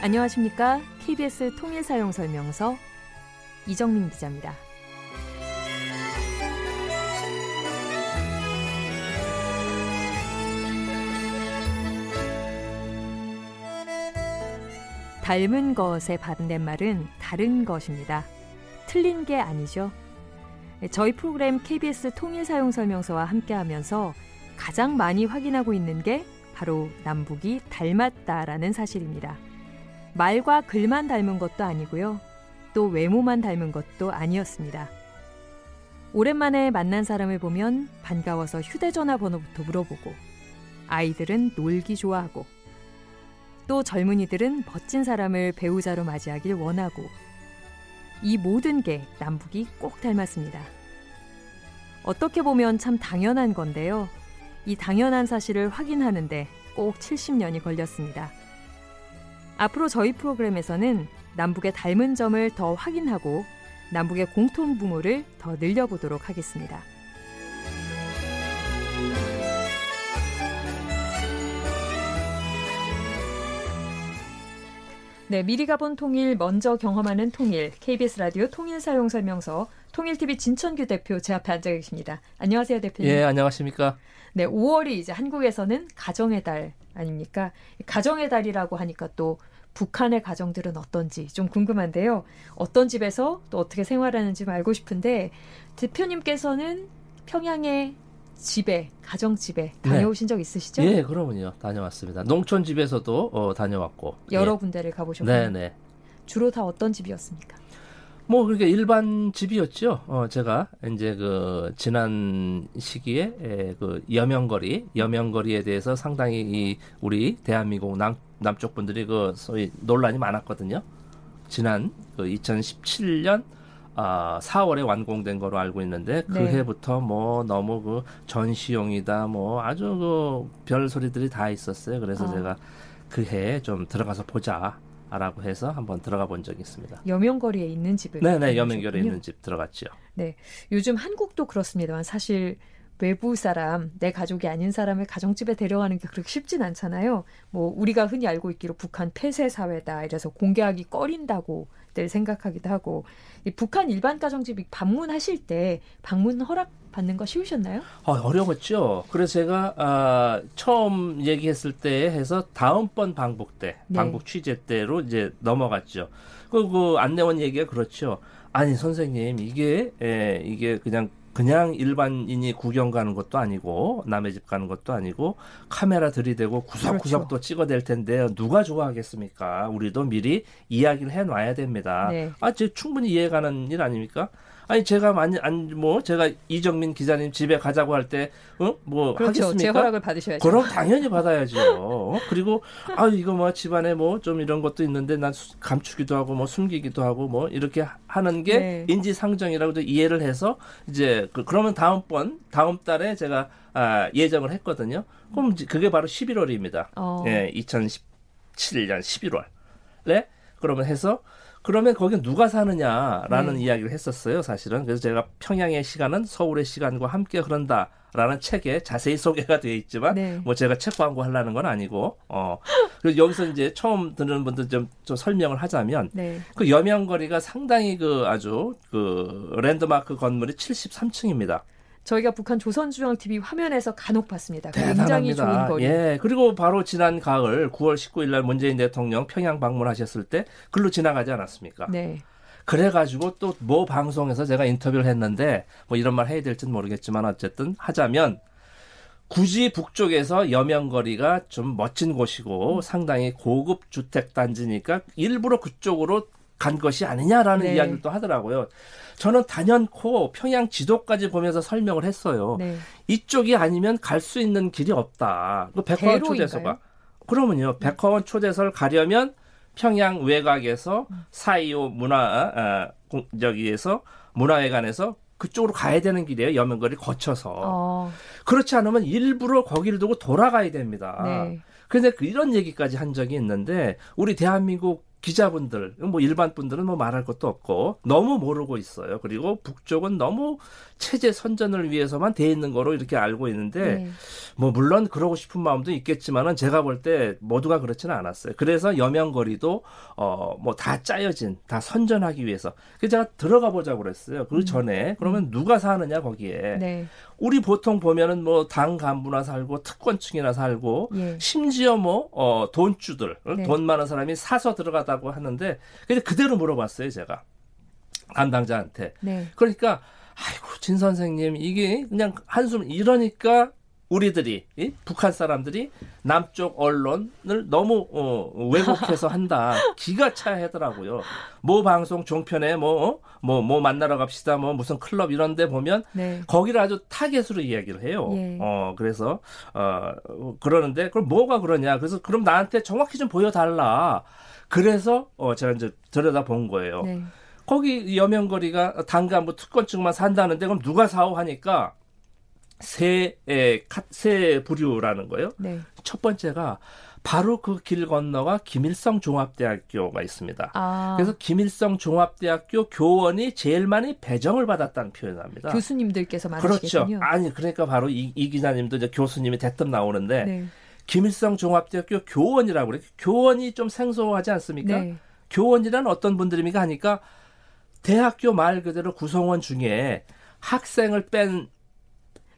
안녕하십니까? KBS 통일사용 설명서 이정민 기자입니다. 닮은 것의 반대말은 다른 것입니다. 틀린 게 아니죠. 저희 프로그램 KBS 통일 사용 설명서와 함께 하면서 가장 많이 확인하고 있는 게 바로 남북이 닮았다라는 사실입니다. 말과 글만 닮은 것도 아니고요. 또 외모만 닮은 것도 아니었습니다. 오랜만에 만난 사람을 보면 반가워서 휴대전화 번호부터 물어보고 아이들은 놀기 좋아하고 또 젊은이들은 멋진 사람을 배우자로 맞이하길 원하고 이 모든 게 남북이 꼭 닮았습니다. 어떻게 보면 참 당연한 건데요. 이 당연한 사실을 확인하는데 꼭 70년이 걸렸습니다. 앞으로 저희 프로그램에서는 남북의 닮은 점을 더 확인하고 남북의 공통 부모를 더 늘려보도록 하겠습니다. 네, 미리 가본 통일, 먼저 경험하는 통일, KBS 라디오 통일 사용 설명서, 통일TV 진천규 대표 제 앞에 앉아 계십니다. 안녕하세요, 대표님. 예, 안녕하십니까? 네, 5월이 이제 한국에서는 가정의 달 아닙니까? 가정의 달이라고 하니까 또 북한의 가정들은 어떤지 좀 궁금한데요. 어떤 집에서 또 어떻게 생활하는지 알고 싶은데 대표님께서는 평양의 집에 가정 집에 네. 다녀오신 네. 적 있으시죠? 예, 그러면요. 다녀왔습니다. 농촌 집에서도 어, 다녀왔고 여러 예. 군데를 가보셨군요. 네, 네. 주로 다 어떤 집이었습니까? 뭐 그렇게 일반 집이었죠. 어 제가 이제 그 지난 시기에 에, 그 여명거리 여명거리에 대해서 상당히 이 우리 대한민국 남 남쪽 분들이 그 소위 논란이 많았거든요. 지난 그 2017년 아, 4월에 완공된 거로 알고 있는데 그 네. 해부터 뭐 너무 그 전시용이다 뭐 아주 그 별 소리들이 다 있었어요. 그래서 어. 제가 그 해에 좀 들어가서 보자. 라고 해서 한번 들어가 본 적이 있습니다. 여명거리에 있는 집을 네네 여명거리에 있는 집 들어갔죠. 네 요즘 한국도 그렇습니다만 사실 외부 사람, 내 가족이 아닌 사람을 가정집에 데려가는 게 그렇게 쉽진 않잖아요. 뭐 우리가 흔히 알고 있기로 북한 폐쇄 사회다 이래서 공개하기 꺼린다고 들 생각하기도 하고 이 북한 일반 가정집 방문하실 때 방문 허락 받는 거 쉬우셨나요? 어, 어려웠죠. 그래서 제가 아, 처음 얘기했을 때 해서 다음번 방북 때, 네. 방북 취재 때로 이제 넘어갔죠. 그, 그 안내원 얘기가 그렇죠. 아니 선생님 이게 예, 이게 그냥 그냥 일반인이 구경 가는 것도 아니고 남의 집 가는 것도 아니고 카메라 들이대고 구석구석 그렇죠. 또 찍어댈 텐데 누가 좋아하겠습니까? 우리도 미리 이야기를 해놔야 됩니다. 네. 아, 제 충분히 이해가는 일 아닙니까? 아니 제가 많이 안 뭐 제가 이정민 기자님 집에 가자고 할 때 어? 뭐 그렇죠. 하겠습니까? 제 허락을 받으셔야죠. 그럼 당연히 받아야죠. 어? 그리고 아 이거 뭐 집안에 뭐 좀 이런 것도 있는데 난 감추기도 하고 뭐 숨기기도 하고 뭐 이렇게 하는 게 네. 인지상정이라고 이해를 해서 이제 그, 그러면 다음번 다음 달에 제가 아, 예정을 했거든요. 그럼 그게 바로 11월입니다. 어. 예, 2017년 11월. 네? 그러면 해서 그러면 거기 누가 사느냐라는 네. 이야기를 했었어요, 사실은. 그래서 제가 평양의 시간은 서울의 시간과 함께 흐른다. 라는 책에 자세히 소개가 되어 있지만 네. 뭐 제가 책 광고 하려는 건 아니고 어 그래서 여기서 이제 처음 듣는 분들 좀, 좀 설명을 하자면 네. 그 여명거리가 상당히 그 아주 그 랜드마크 건물이 73층입니다. 저희가 북한 조선중앙TV 화면에서 간혹 봤습니다. 굉장히 좋은 거리. 예, 그리고 바로 지난 가을 9월 19일 날 문재인 대통령 평양 방문하셨을 때 글로 지나가지 않았습니까? 네. 그래가지고 또 뭐 방송에서 제가 인터뷰를 했는데 뭐 이런 말 해야 될지는 모르겠지만 어쨌든 하자면 굳이 북쪽에서 여명거리가 좀 멋진 곳이고 상당히 고급 주택 단지니까 일부러 그쪽으로 간 것이 아니냐라는 네. 이야기를 또 하더라고요. 저는 단연코 평양 지도까지 보면서 설명을 했어요. 네. 이쪽이 아니면 갈 수 있는 길이 없다. 그 백화원 초대서가. 그러면요. 백화원 초대서를 가려면 평양 외곽에서 음. 사이오 문화 어, 저기에서 문화회관에서 그쪽으로 가야 되는 길이에요. 여명거리 거쳐서. 어. 그렇지 않으면 일부러 거기를 두고 돌아가야 됩니다. 네. 그런데 그 이런 얘기까지 한 적이 있는데 우리 대한민국 기자분들, 뭐 일반 분들은 뭐 말할 것도 없고 너무 모르고 있어요. 그리고 북쪽은 너무 체제 선전을 위해서만 돼 있는 거로 이렇게 알고 있는데 네. 뭐 물론 그러고 싶은 마음도 있겠지만은 제가 볼 때 모두가 그렇지는 않았어요. 그래서 여명거리도 어 뭐 다 짜여진 다 선전하기 위해서 그래서 제가 들어가 보자고 그랬어요. 그 음. 전에 그러면 누가 사느냐 거기에 네. 우리 보통 보면은 뭐 당 간부나 살고 특권층이나 살고 예. 심지어 뭐 어, 돈주들 네. 돈 많은 사람이 사서 들어가 다고 하는데 그냥 그대로 물어봤어요 제가 담당자한테. 네. 그러니까 아이고 진 선생님 이게 그냥 한숨 이러니까 우리들이 이? 북한 사람들이 남쪽 언론을 너무 어, 왜곡해서 한다. 기가 차하더라고요. 뭐 방송 종편에 뭐뭐뭐 뭐, 뭐 만나러 갑시다. 뭐 무슨 클럽 이런 데 보면 네. 거기를 아주 타겟으로 이야기를 해요. 예. 어 그래서 어 그러는데 그럼 뭐가 그러냐? 그래서 그럼 나한테 정확히 좀 보여 달라. 그래서 어 제가 이제 들여다 본 거예요. 네. 거기 여명거리가 당간부 특권층만 산다는데 그럼 누가 사오 하니까 세, 에, 세 부류라는 거예요. 네. 첫 번째가 바로 그 길 건너가 김일성 종합대학교가 있습니다. 아. 그래서 김일성 종합대학교 교원이 제일 많이 배정을 받았다는 표현을 합니다. 교수님들께서 많으시겠군요. 그렇죠. 아니 그러니까 바로 이, 이 기자님도 이제 교수님이 대뜸 나오는데 네. 김일성 종합대학교 교원이라고 그래. 교원이 좀 생소하지 않습니까? 네. 교원이란 어떤 분들입니까 하니까 대학교 말 그대로 구성원 중에 학생을 뺀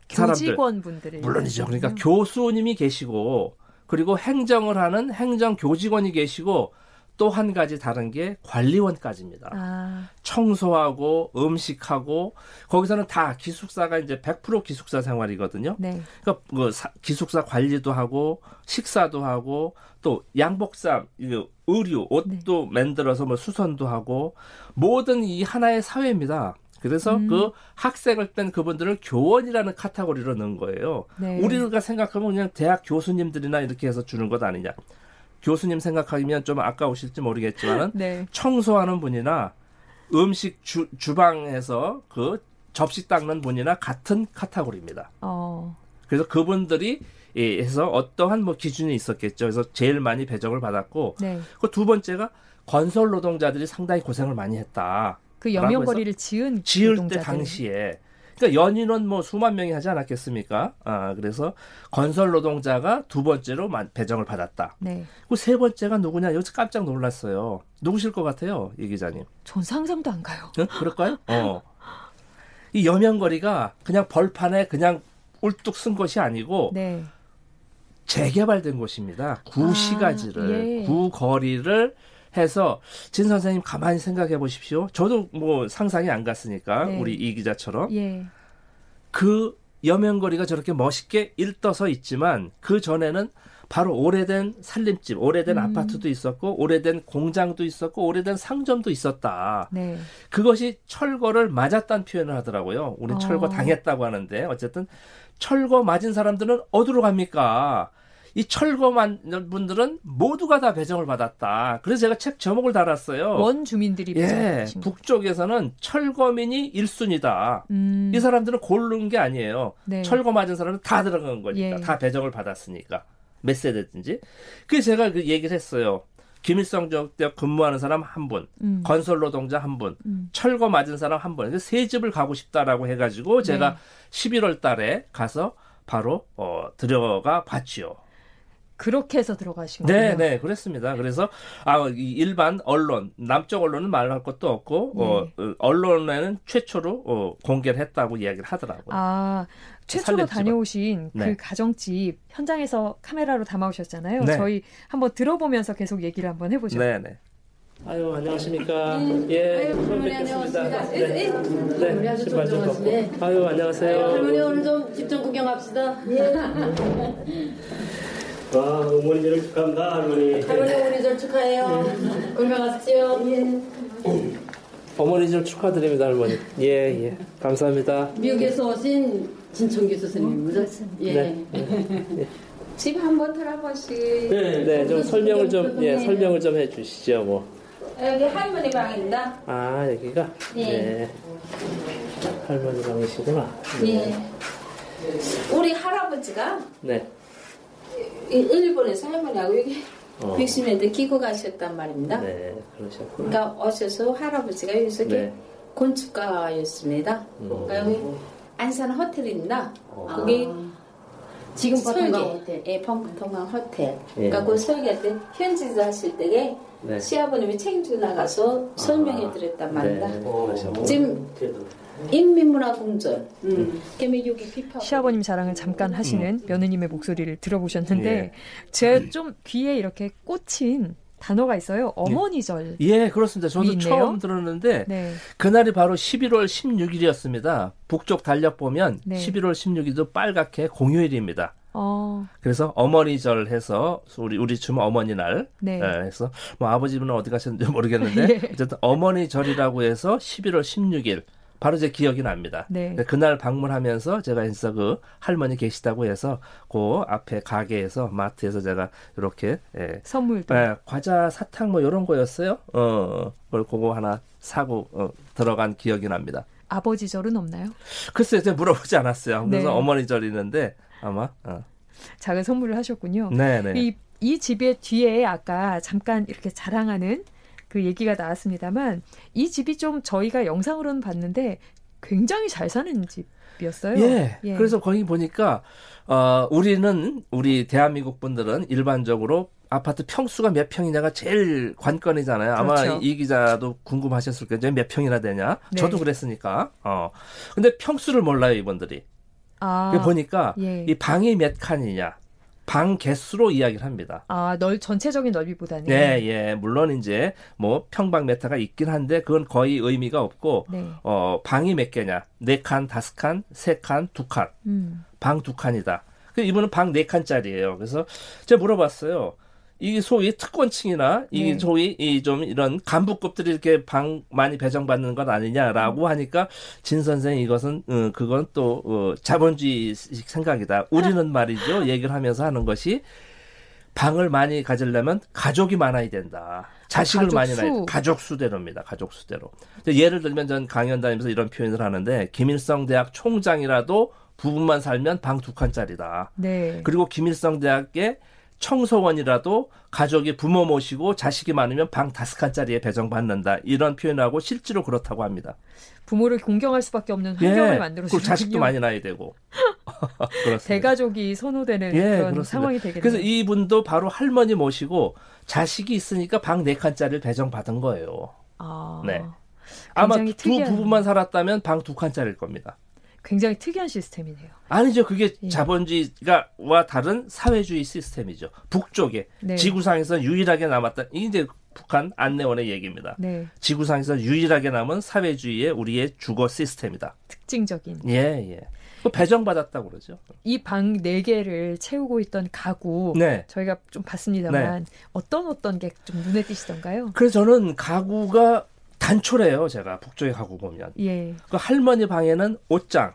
교직원분들이 물론이죠. 그러니까 교수님이 계시고 그리고 행정을 하는 행정 교직원이 계시고 또 한 가지 다른 게 관리원까지입니다. 아. 청소하고 음식하고 거기서는 다 기숙사가 이제 100% 기숙사 생활이거든요. 네. 그러니까 뭐 기숙사 관리도 하고 식사도 하고 또 양복삼, 의류, 옷도 네. 만들어서 뭐 수선도 하고 모든 이 하나의 사회입니다. 그래서 음. 그 학생을 뺀 그분들을 교원이라는 카테고리로 넣은 거예요. 네. 우리가 생각하면 그냥 대학 교수님들이나 이렇게 해서 주는 것 아니냐. 교수님 생각하면 좀 아까우실지 모르겠지만은 네. 청소하는 분이나 음식 주, 주방에서 그 접시 닦는 분이나 같은 카테고리입니다. 어. 그래서 그분들이 예, 해서 어떠한 뭐 기준이 있었겠죠. 그래서 제일 많이 배정을 받았고 네. 그두 번째가 건설 노동자들이 상당히 고생을 많이 했다. 그 여명거리를 지은 지을 노동자들. 때 당시에 그러니까 연인은 뭐 수만 명이 하지 않았겠습니까? 아 그래서 건설 노동자가 두 번째로 배정을 받았다. 네. 그세 번째가 누구냐? 여기서 깜짝 놀랐어요. 누구실 것 같아요, 이 기자님? 전 상상도 안 가요. 응? 그럴까요? 어. 이 여명거리가 그냥 벌판에 그냥 울뚝 쓴 것이 아니고 네. 재개발된 곳입니다. 구시가지를 아, 예. 구거리를 해서 진 선생님 가만히 생각해 보십시오. 저도 뭐 상상이 안 갔으니까 네. 우리 이 기자처럼 예. 그 여명거리가 저렇게 멋있게 일떠서 있지만 그 전에는 바로 오래된 살림집, 오래된 음. 아파트도 있었고, 오래된 공장도 있었고, 오래된 상점도 있었다. 네. 그것이 철거를 맞았다는 표현을 하더라고요. 우리 어. 철거 당했다고 하는데, 어쨌든 철거 맞은 사람들은 어디로 갑니까? 이 철거만 분들은 모두가 다 배정을 받았다. 그래서 제가 책 제목을 달았어요. 원 주민들이 예, 북쪽에서는 철거민이 1순위다. 음. 이 사람들은 고른 게 아니에요. 네. 철거 맞은 사람은 다 들어간 거니까. 예. 다 배정을 받았으니까. 몇 세대든지. 그래서 제가 그 얘기를 했어요. 김일성 때 근무하는 사람 한 분, 음. 건설 노동자 한 분, 음. 철거 맞은 사람 한 분. 세 집을 가고 싶다라고 해가지고 제가 네. 11월 달에 가서 바로 어, 들어가 봤지요. 그렇게 해서 들어가신 네, 거예요? 네, 네, 그렇습니다. 그래서 아 일반 언론 남쪽 언론은 말할 것도 없고 네. 어, 어, 언론에는 최초로 어, 공개를 했다고 이야기를 하더라고요. 아 최초로 다녀오신 그 네. 가정집 현장에서 카메라로 담아오셨잖아요. 네. 저희 한번 들어보면서 계속 얘기를 한번 해보죠. 네, 네. 아유 안녕하십니까. 네. 예, 처음 뵙겠습니다. 네, 네, 네 신발 좀 벗고. 네. 아유 안녕하세요. 할머니 오늘 좀 집 좀 구경합시다. 예. 아, 어머니를 축하합니다, 할머니. 할머니 어머니절 축하해요. 예. 건강하십시오. 예. 어머니절 축하드립니다, 할머니. 예, 예. 감사합니다. 미국에서 오신 진청규 선생님입니다. 예. 네. 네. 집 한번 들어보시. 네, 네. 좀 설명을 좀, 예, 설명을 좀 해주시죠, 뭐. 여기 할머니 방입니다. 아, 여기가? 예. 네. 할머니 방이시구나. 네. 예. 우리 할아버지가 네. 일본에서 할머니하고 여기 어. 60년대 끼고 가셨단 말입니다. 네, 그러셨구나. 그러니까 오셔서 할아버지가 여기서 네. 건축가였습니다. 음. 그러니까 여기 안산 호텔입니다. 어. 거기 지금 설계, 호텔. 예, 동강 호텔. 예. 그러니까 그 설계할 때 현지에서 하실 때에 네. 시아버님이 책임지고 나가서 아. 설명해 드렸단 말입니다. 네. 지금 인민문화공전. 음. 시아버님 자랑을 잠깐 하시는 음. 며느님의 목소리를 들어보셨는데 예. 제가 좀 귀에 이렇게 꽂힌 단어가 있어요. 어머니절. 예, 그렇습니다. 저도 있네요. 처음 들었는데 네. 그날이 바로 11월 16일이었습니다. 북쪽 달력 보면 네. 11월 16일도 빨갛게 공휴일입니다. 어. 그래서 어머니절 해서 우리 우리 춤 어머니 날 네. 네, 해서 뭐 아버지는 어디 가셨는지 모르겠는데 예. 어쨌든 어머니절이라고 해서 11월 16일 바로 제 기억이 납니다. 네. 그날 방문하면서 제가 인사 그 할머니 계시다고 해서 그 앞에 가게에서 마트에서 제가 이렇게 예, 선물도 예, 과자 사탕 뭐 이런 거였어요. 어, 그걸 그거 하나 사고 어, 들어간 기억이 납니다. 아버지 절은 없나요? 글쎄요, 제가 물어보지 않았어요. 그래서 네. 어머니 절 있는데 아마 어. 작은 선물을 하셨군요. 네, 네. 이, 이 집의 뒤에 아까 잠깐 이렇게 자랑하는 그 얘기가 나왔습니다만 이 집이 좀 저희가 영상으로는 봤는데 굉장히 잘 사는 집이었어요. 예. 예. 그래서 거기 보니까 어 우리는 우리 대한민국 분들은 일반적으로 아파트 평수가 몇 평이냐가 제일 관건이잖아요. 아마 그렇죠. 이, 기자도 궁금하셨을 거예요. 몇 평이나 되냐? 네. 저도 그랬으니까. 어. 근데 평수를 몰라요, 이분들이. 아, 보니까 예. 이 방이 몇 칸이냐, 방 개수로 이야기를 합니다. 아, 넓 전체적인 넓이보다는. 네, 예. 물론 이제 뭐 평방 메타가 있긴 한데 그건 거의 의미가 없고 네. 어, 방이 몇 개냐? 네 칸, 다섯 칸, 세 칸, 두 칸. 음. 방두 칸이다. 그 이분은 방 네 칸짜리예요. 그래서 제가 물어봤어요. 이게 소위 특권층이나 이게 네. 소위 이 좀 이런 간부급들이 이렇게 방 많이 배정받는 것 아니냐라고 음. 하니까 진 선생 이것은 어, 그건 또 어, 자본주의 생각이다. 우리는 말이죠 얘기를 하면서 하는 것이 방을 많이 가지려면 가족이 많아야 된다. 자식을 가족 많이 낳아야 가족 수대로입니다. 가족 수대로. 예를 들면 전 강연 다니면서 이런 표현을 하는데 김일성 대학 총장이라도 부부만 살면 방 두 칸짜리다. 네. 그리고 김일성 대학의 청소원이라도 가족이 부모 모시고 자식이 많으면 방 다섯 칸짜리에 배정받는다. 이런 표현하고 실제로 그렇다고 합니다. 부모를 공경할 수밖에 없는 환경을 예, 만들어주고 자식도 많이 낳아야 되고. 대가족이 선호되는 예, 그런 그렇습니다. 상황이 되겠네요. 그래서 이분도 바로 할머니 모시고 자식이 있으니까 방 네 칸짜리를 배정받은 거예요. 아, 네. 아마 두. 부부만 살았다면 방 두 칸짜리일 겁니다. 굉장히 특이한 시스템이네요. 아니죠. 그게 예. 자본주의가와 다른 사회주의 시스템이죠. 북쪽에 네. 지구상에서 유일하게 남았다. 이제 북한 안내원의 얘기입니다. 네. 지구상에서 유일하게 남은 사회주의의 우리의 주거 시스템이다. 특징적인. 예, 예. 배정받았다고 그러죠. 이 방 네 개를 채우고 있던 가구 네. 저희가 좀 봤습니다만 네. 어떤 어떤 게 좀 눈에 띄시던가요? 그래서 저는 가구가 단초래요, 제가 북쪽에 가고 보면. 예. 그 할머니 방에는 옷장.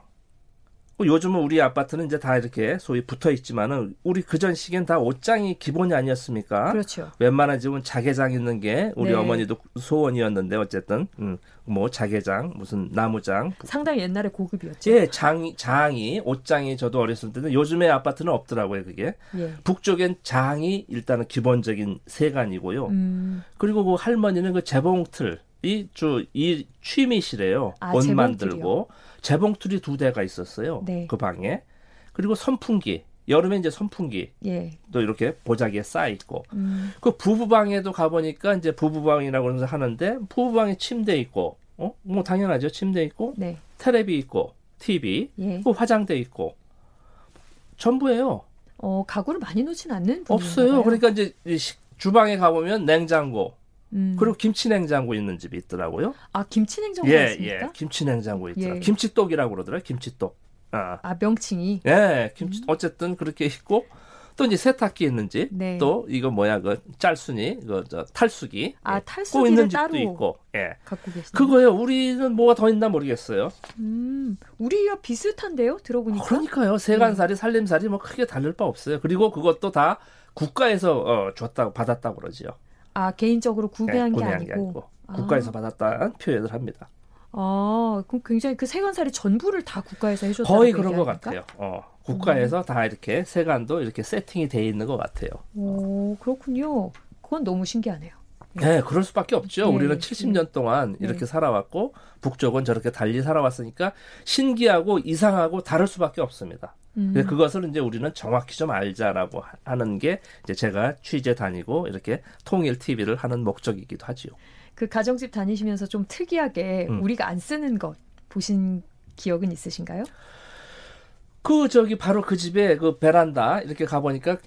그 요즘은 우리 아파트는 이제 다 이렇게 소위 붙어 있지만은 우리 그전 시기엔 다 옷장이 기본이 아니었습니까? 그렇죠. 웬만한 집은 자개장 있는 게 우리 네. 어머니도 소원이었는데 어쨌든 음, 뭐 자개장 무슨 나무장 상당히 옛날에 고급이었죠. 예, 장이 장이 옷장이 저도 어렸을 때는 요즘에 아파트는 없더라고요 그게. 예. 북쪽엔 장이 일단은 기본적인 세간이고요. 음. 그리고 그 할머니는 그 재봉틀 이주이 취미시래요. 아, 옷 만들고 재봉틀이 두 대가 있었어요. 네. 그 방에 그리고 선풍기 여름에 이제 선풍기 예. 또 이렇게 보자기에 쌓여 있고 음. 그 부부방에도 가보니까 이제 부부방이라고 하는데 부부방에 침대 있고 어 뭐 당연하죠 침대 있고 네. 테레비 있고 TV 예. 그 화장대 있고 전부예요. 어 가구를 많이 놓진 않는 없어요. 그러니까 이제 주방에 가보면 냉장고 음. 그리고 김치 냉장고 있는 집이 있더라고요. 아 김치 냉장고 예, 있습니까? 예, 김치 냉장고 있더라. 예. 김치떡이라고 그러더라고요. 김치떡. 아, 아 명칭이. 예, 김치 음. 어쨌든 그렇게 있고 또 이제 세탁기 있는지 네. 또 이거 뭐야 그 짤순이 그저 탈수기 아 예. 탈수기를 있는 집도 있고 예 갖고 계시네 그거요 우리는 뭐가 더 있나 모르겠어요 음 우리와 비슷한데요 들어보니까 어, 그러니까요 세간살이 네. 살림살이 뭐 크게 다를 바 없어요 그리고 그것도 다 국가에서 어, 줬다고 받았다고 그러지요 아 개인적으로 구매한, 네, 게, 아니고. 게, 아니고. 국가에서 아. 받았다는 표현을 합니다. 아, 그럼 굉장히 그 세관살이 전부를 다 국가에서 해줬다 거의 그런 것 같아요. 어, 국가에서 음. 다 이렇게 세관도 이렇게 세팅이 돼 있는 것 같아요. 오, 그렇군요. 그건 너무 신기하네요. 네, 그럴 수밖에 없죠. 네. 우리는 70년 동안 이렇게 네. 살아왔고 북쪽은 저렇게 달리 살아왔으니까 신기하고 이상하고 다를 수밖에 없습니다. 음. 그것을 이제 우리는 정확히 좀 알자라고 하는 게 이제 제가 취재 다니고 이렇게 통일 TV를 하는 목적이기도 하지요. 그 가정집 다니시면서 좀 특이하게 음. 우리가 안 쓰는 것 보신 기억은 있으신가요? 그 저기 바로 그 집에 그 베란다 이렇게 가보니까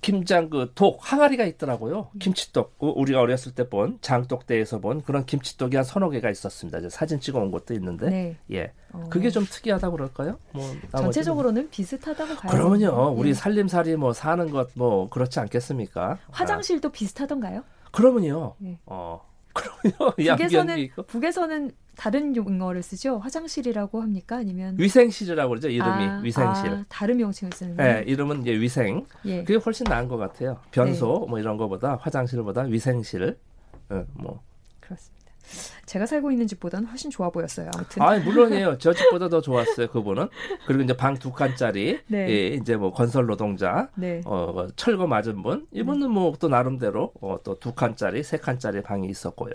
김장 그 독 항아리가 있더라고요. 김치떡 그 우리가 어렸을 때 본 장독대에서 본 그런 김치떡이 한 서너 개가 있었습니다. 이제 사진 찍어 온 것도 있는데 네. 예 어. 그게 좀 특이하다고 그럴까요? 뭐 전체적으로는 비슷하다고 봐요. 그러면요 우리 예. 살림살이 뭐 사는 것 뭐 그렇지 않겠습니까? 화장실도 아. 비슷하던가요? 그러면요. 예. 어 그럼요. 북에서는 북에서는 다른 용어를 쓰죠. 화장실이라고 합니까? 아니면 위생실이라고 그러죠. 이름이 아, 위생실. 아, 다른 명칭을 쓰는. 네, 이름은 이제 위생. 예. 그게 훨씬 나은 것 같아요. 변소 네. 뭐 이런 거보다 화장실보다 위생실. 네, 뭐 그렇습니다. 제가 살고 있는 집보다는 훨씬 좋아 보였어요. 아무튼. 아, 물론이에요. 저 집보다 더 좋았어요. 그분은. 그리고 이제 방 두 칸짜리, 네. 예, 이제 뭐 건설 노동자, 네. 어, 뭐 철거 맞은 분, 이분은 네. 뭐또 나름대로 어, 또두 칸짜리, 세 칸짜리 방이 있었고요.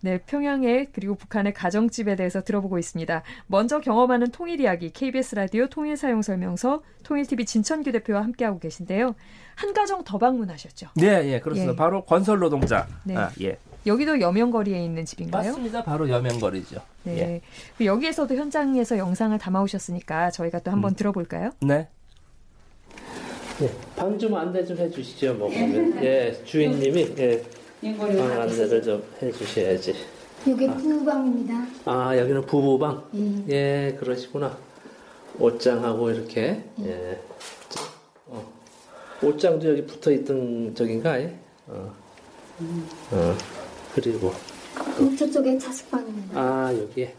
네, 평양의 그리고 북한의 가정집에 대해서 들어보고 있습니다. 먼저 경험하는 통일 이야기 KBS 라디오 통일 사용 설명서 통일 TV 진천규 대표와 함께하고 계신데요. 한 가정 더 방문하셨죠? 네, 예, 그렇습니다. 예. 바로 건설 노동자. 네. 아, 예. 여기도 여명거리에 있는 집인가요? 맞습니다. 바로 여명거리죠. 네. 예. 그 여기에서도 현장에서 영상을 담아오셨으니까 저희가 또 한번 음. 들어볼까요? 네. 예, 방좀 안내 좀 해주시죠. 뭐 그러면 예, 주인님이 예, 방 안내를 좀 해주셔야지. 여기 아. 부부방입니다. 아 여기는 부부방. 예, 예 그러시구나. 옷장하고 이렇게. 예. 예. 어. 옷장도 여기 붙어 있던 저긴가? 예? 어. 음. 어. 그리고 또 저쪽에 자식방입니다. 아 여기에.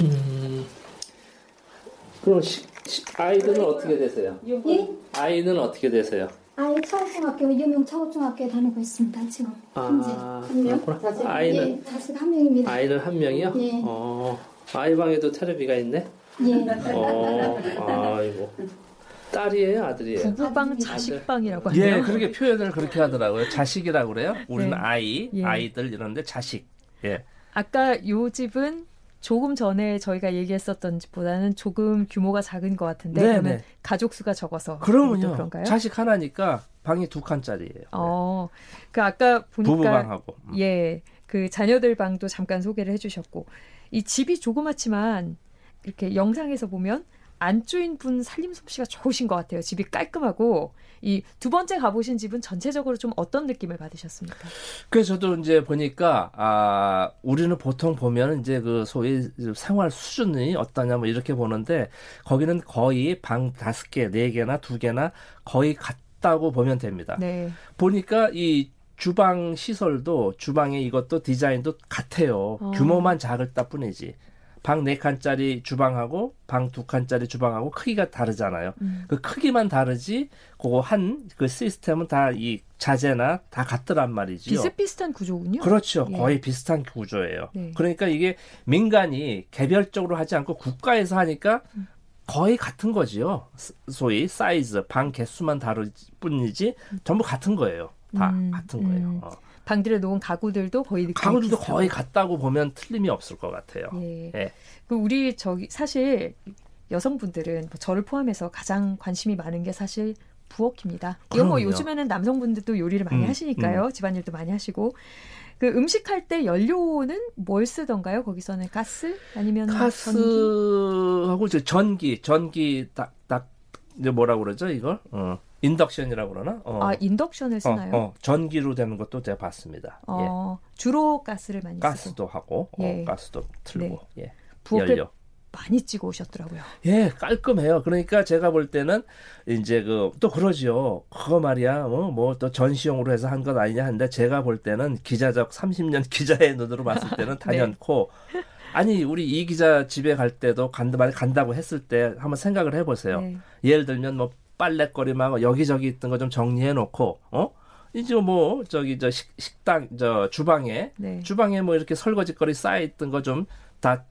음. 그럼 시, 시, 아이들은 어떻게 되세요? 예? 아이는 어떻게 되세요? 아이 차고중학교 유명 차고중학교에 다니고 있습니다 지금 아, 현재 한 명. 자식, 아이는 예, 자식 한 명입니다. 아이는 한 명이요? 예. 어, 아이 방에도 테레비가 있네. 예. 어, 아이고. 딸이에요, 아들이에요? 부부방, 자식방이라고 하네요. 예, 그렇게 표현을 그렇게 하더라고요. 자식이라고 그래요. 우리는 네. 아이, 예. 아이들 이런데 자식. 예. 아까 요 집은 조금 전에 저희가 얘기했었던 집보다는 조금 규모가 작은 것 같은데 네 그러면 네. 가족 수가 적어서 그러면요. 그런가요? 자식 하나니까 방이 두 칸짜리예요. 어, 그 아까 보니까 부부방하고 음. 예, 그 자녀들 방도 잠깐 소개를 해주셨고 이 집이 조그맣지만 이렇게 영상에서 보면 안주인 분 살림 솜씨가 좋으신 것 같아요. 집이 깔끔하고 이 두 번째 가보신 집은 전체적으로 좀 어떤 느낌을 받으셨습니까? 그래서 저도 이제 보니까 아 우리는 보통 보면 이제 그 소위 생활 수준이 어떠냐 뭐 이렇게 보는데 거기는 거의 방 다섯 개, 네 개나 두 개나 거의 같다고 보면 됩니다. 네. 보니까 이 주방 시설도 주방의 이것도 디자인도 같아요. 어. 규모만 작을 따 뿐이지. 방 4칸짜리 주방하고 방 2칸짜리 주방하고 크기가 다르잖아요. 음. 그 크기만 다르지 그거 한 그 시스템은 다 이 자재나 다 같더란 말이지요. 비슷비슷한 구조군요. 그렇죠. 예. 거의 비슷한 구조예요. 네. 그러니까 이게 민간이 개별적으로 하지 않고 국가에서 하니까 음. 거의 같은 거지요. 소위 사이즈, 방 개수만 다를 뿐이지 전부 같은 거예요. 다 음, 같은 거예요. 음. 어. 방들에 놓은 가구들도 거의 가구들도 거의 같다고 보면 틀림이 없을 것 같아요. 예. 예. 그 우리 저기 사실 여성분들은 뭐 저를 포함해서 가장 관심이 많은 게 사실 부엌입니다. 이건 뭐 요즘에는 남성분들도 요리를 많이 음, 하시니까요. 음. 집안일도 많이 하시고 그 음식할 때 연료는 뭘 쓰던가요? 거기서는 가스 아니면 가스하고 전기? 전기 전기 딱딱 이제 뭐라 그러죠 이걸? 어. 인덕션이라고 그러나? 어. 아 인덕션을 쓰나요? 어, 어. 전기로 되는 것도 제가 봤습니다. 어, 예. 주로 가스를 많이 가스도 쓰고. 하고 어, 예. 가스도 틀고 네. 예. 부엌에 많이 찍어 오셨더라고요. 예, 깔끔해요. 그러니까 제가 볼 때는 이제 그 또 그러지요. 그거 말이야. 뭐뭐또 전시용으로 해서 한것 아니냐 하는데 제가 볼 때는 기자적 30년 기자의 눈으로 봤을 때는 단연코 네. 아니 우리 이 기자 집에 갈 때도 간다 말 간다고 했을 때 한번 생각을 해보세요. 네. 예를 들면 뭐 빨래거리만 여기저기 있던 거 좀 정리해 놓고 어 이제 뭐 저기 저 식, 식당 저 주방에 네. 주방에 뭐 이렇게 설거지거리 쌓여 있던 거 좀 다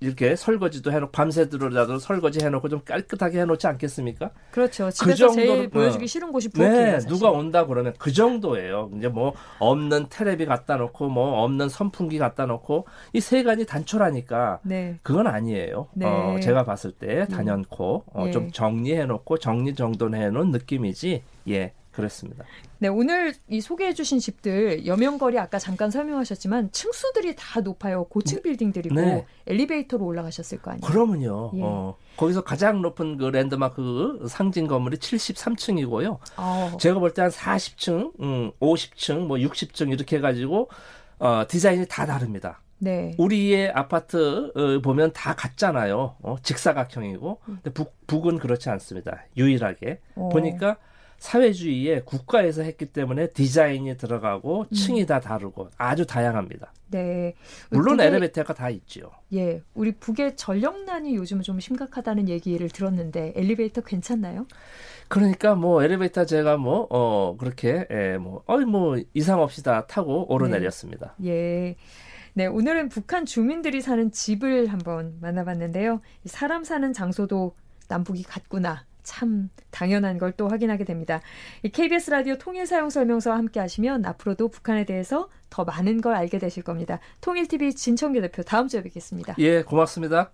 이렇게 설거지도 해놓고 밤새도록라도 설거지 해놓고 좀 깨끗하게 해놓지 않겠습니까? 그렇죠. 그 집에서 그 제일 보여주기 싫은 곳이 부엌이에요. 네, 누가 온다 그러면 그 정도예요. 이제 뭐 없는 테레비 갖다 놓고 뭐 없는 선풍기 갖다 놓고 이 세간이 단촐하니까 네. 그건 아니에요. 네. 어, 제가 봤을 때 음. 단연코 어, 예. 좀 정리해놓고 정리 정돈해놓은 느낌이지. 예. 그렇습니다. 네, 오늘 이 소개해 주신 집들 여명거리 아까 잠깐 설명하셨지만 층수들이 다 높아요. 고층 빌딩들이고 네. 엘리베이터로 올라가셨을 거 아니에요. 그러면요. 예. 어, 거기서 가장 높은 그 랜드마크 상징 건물이 73층이고요. 어. 제가 볼 때 한 40층, 음, 50층, 뭐 60층 이렇게 해 가지고 어, 디자인이 다 다릅니다. 네. 우리의 아파트 어, 보면 다 같잖아요. 어, 직사각형이고. 음. 근데 북, 북은 그렇지 않습니다. 유일하게. 어. 보니까 사회주의에 국가에서 했기 때문에 디자인이 들어가고 음. 층이 다 다르고 아주 다양합니다. 네. 물론 엘리베이터가 다 있죠. 예. 우리 북의 전력난이 요즘 좀 심각하다는 얘기를 들었는데 엘리베이터 괜찮나요? 그러니까 뭐 엘리베이터 제가 뭐 어 그렇게 예, 뭐 어이 뭐 이상 없이 다 타고 오르내렸습니다. 네. 예. 네, 오늘은 북한 주민들이 사는 집을 한번 만나봤는데요. 사람 사는 장소도 남북이 같구나 참 당연한 걸 또 확인하게 됩니다. KBS 라디오 통일 사용 설명서와 함께 하시면 앞으로도 북한에 대해서 더 많은 걸 알게 되실 겁니다. 통일TV 진청규 대표 다음 주에 뵙겠습니다. 예, 고맙습니다.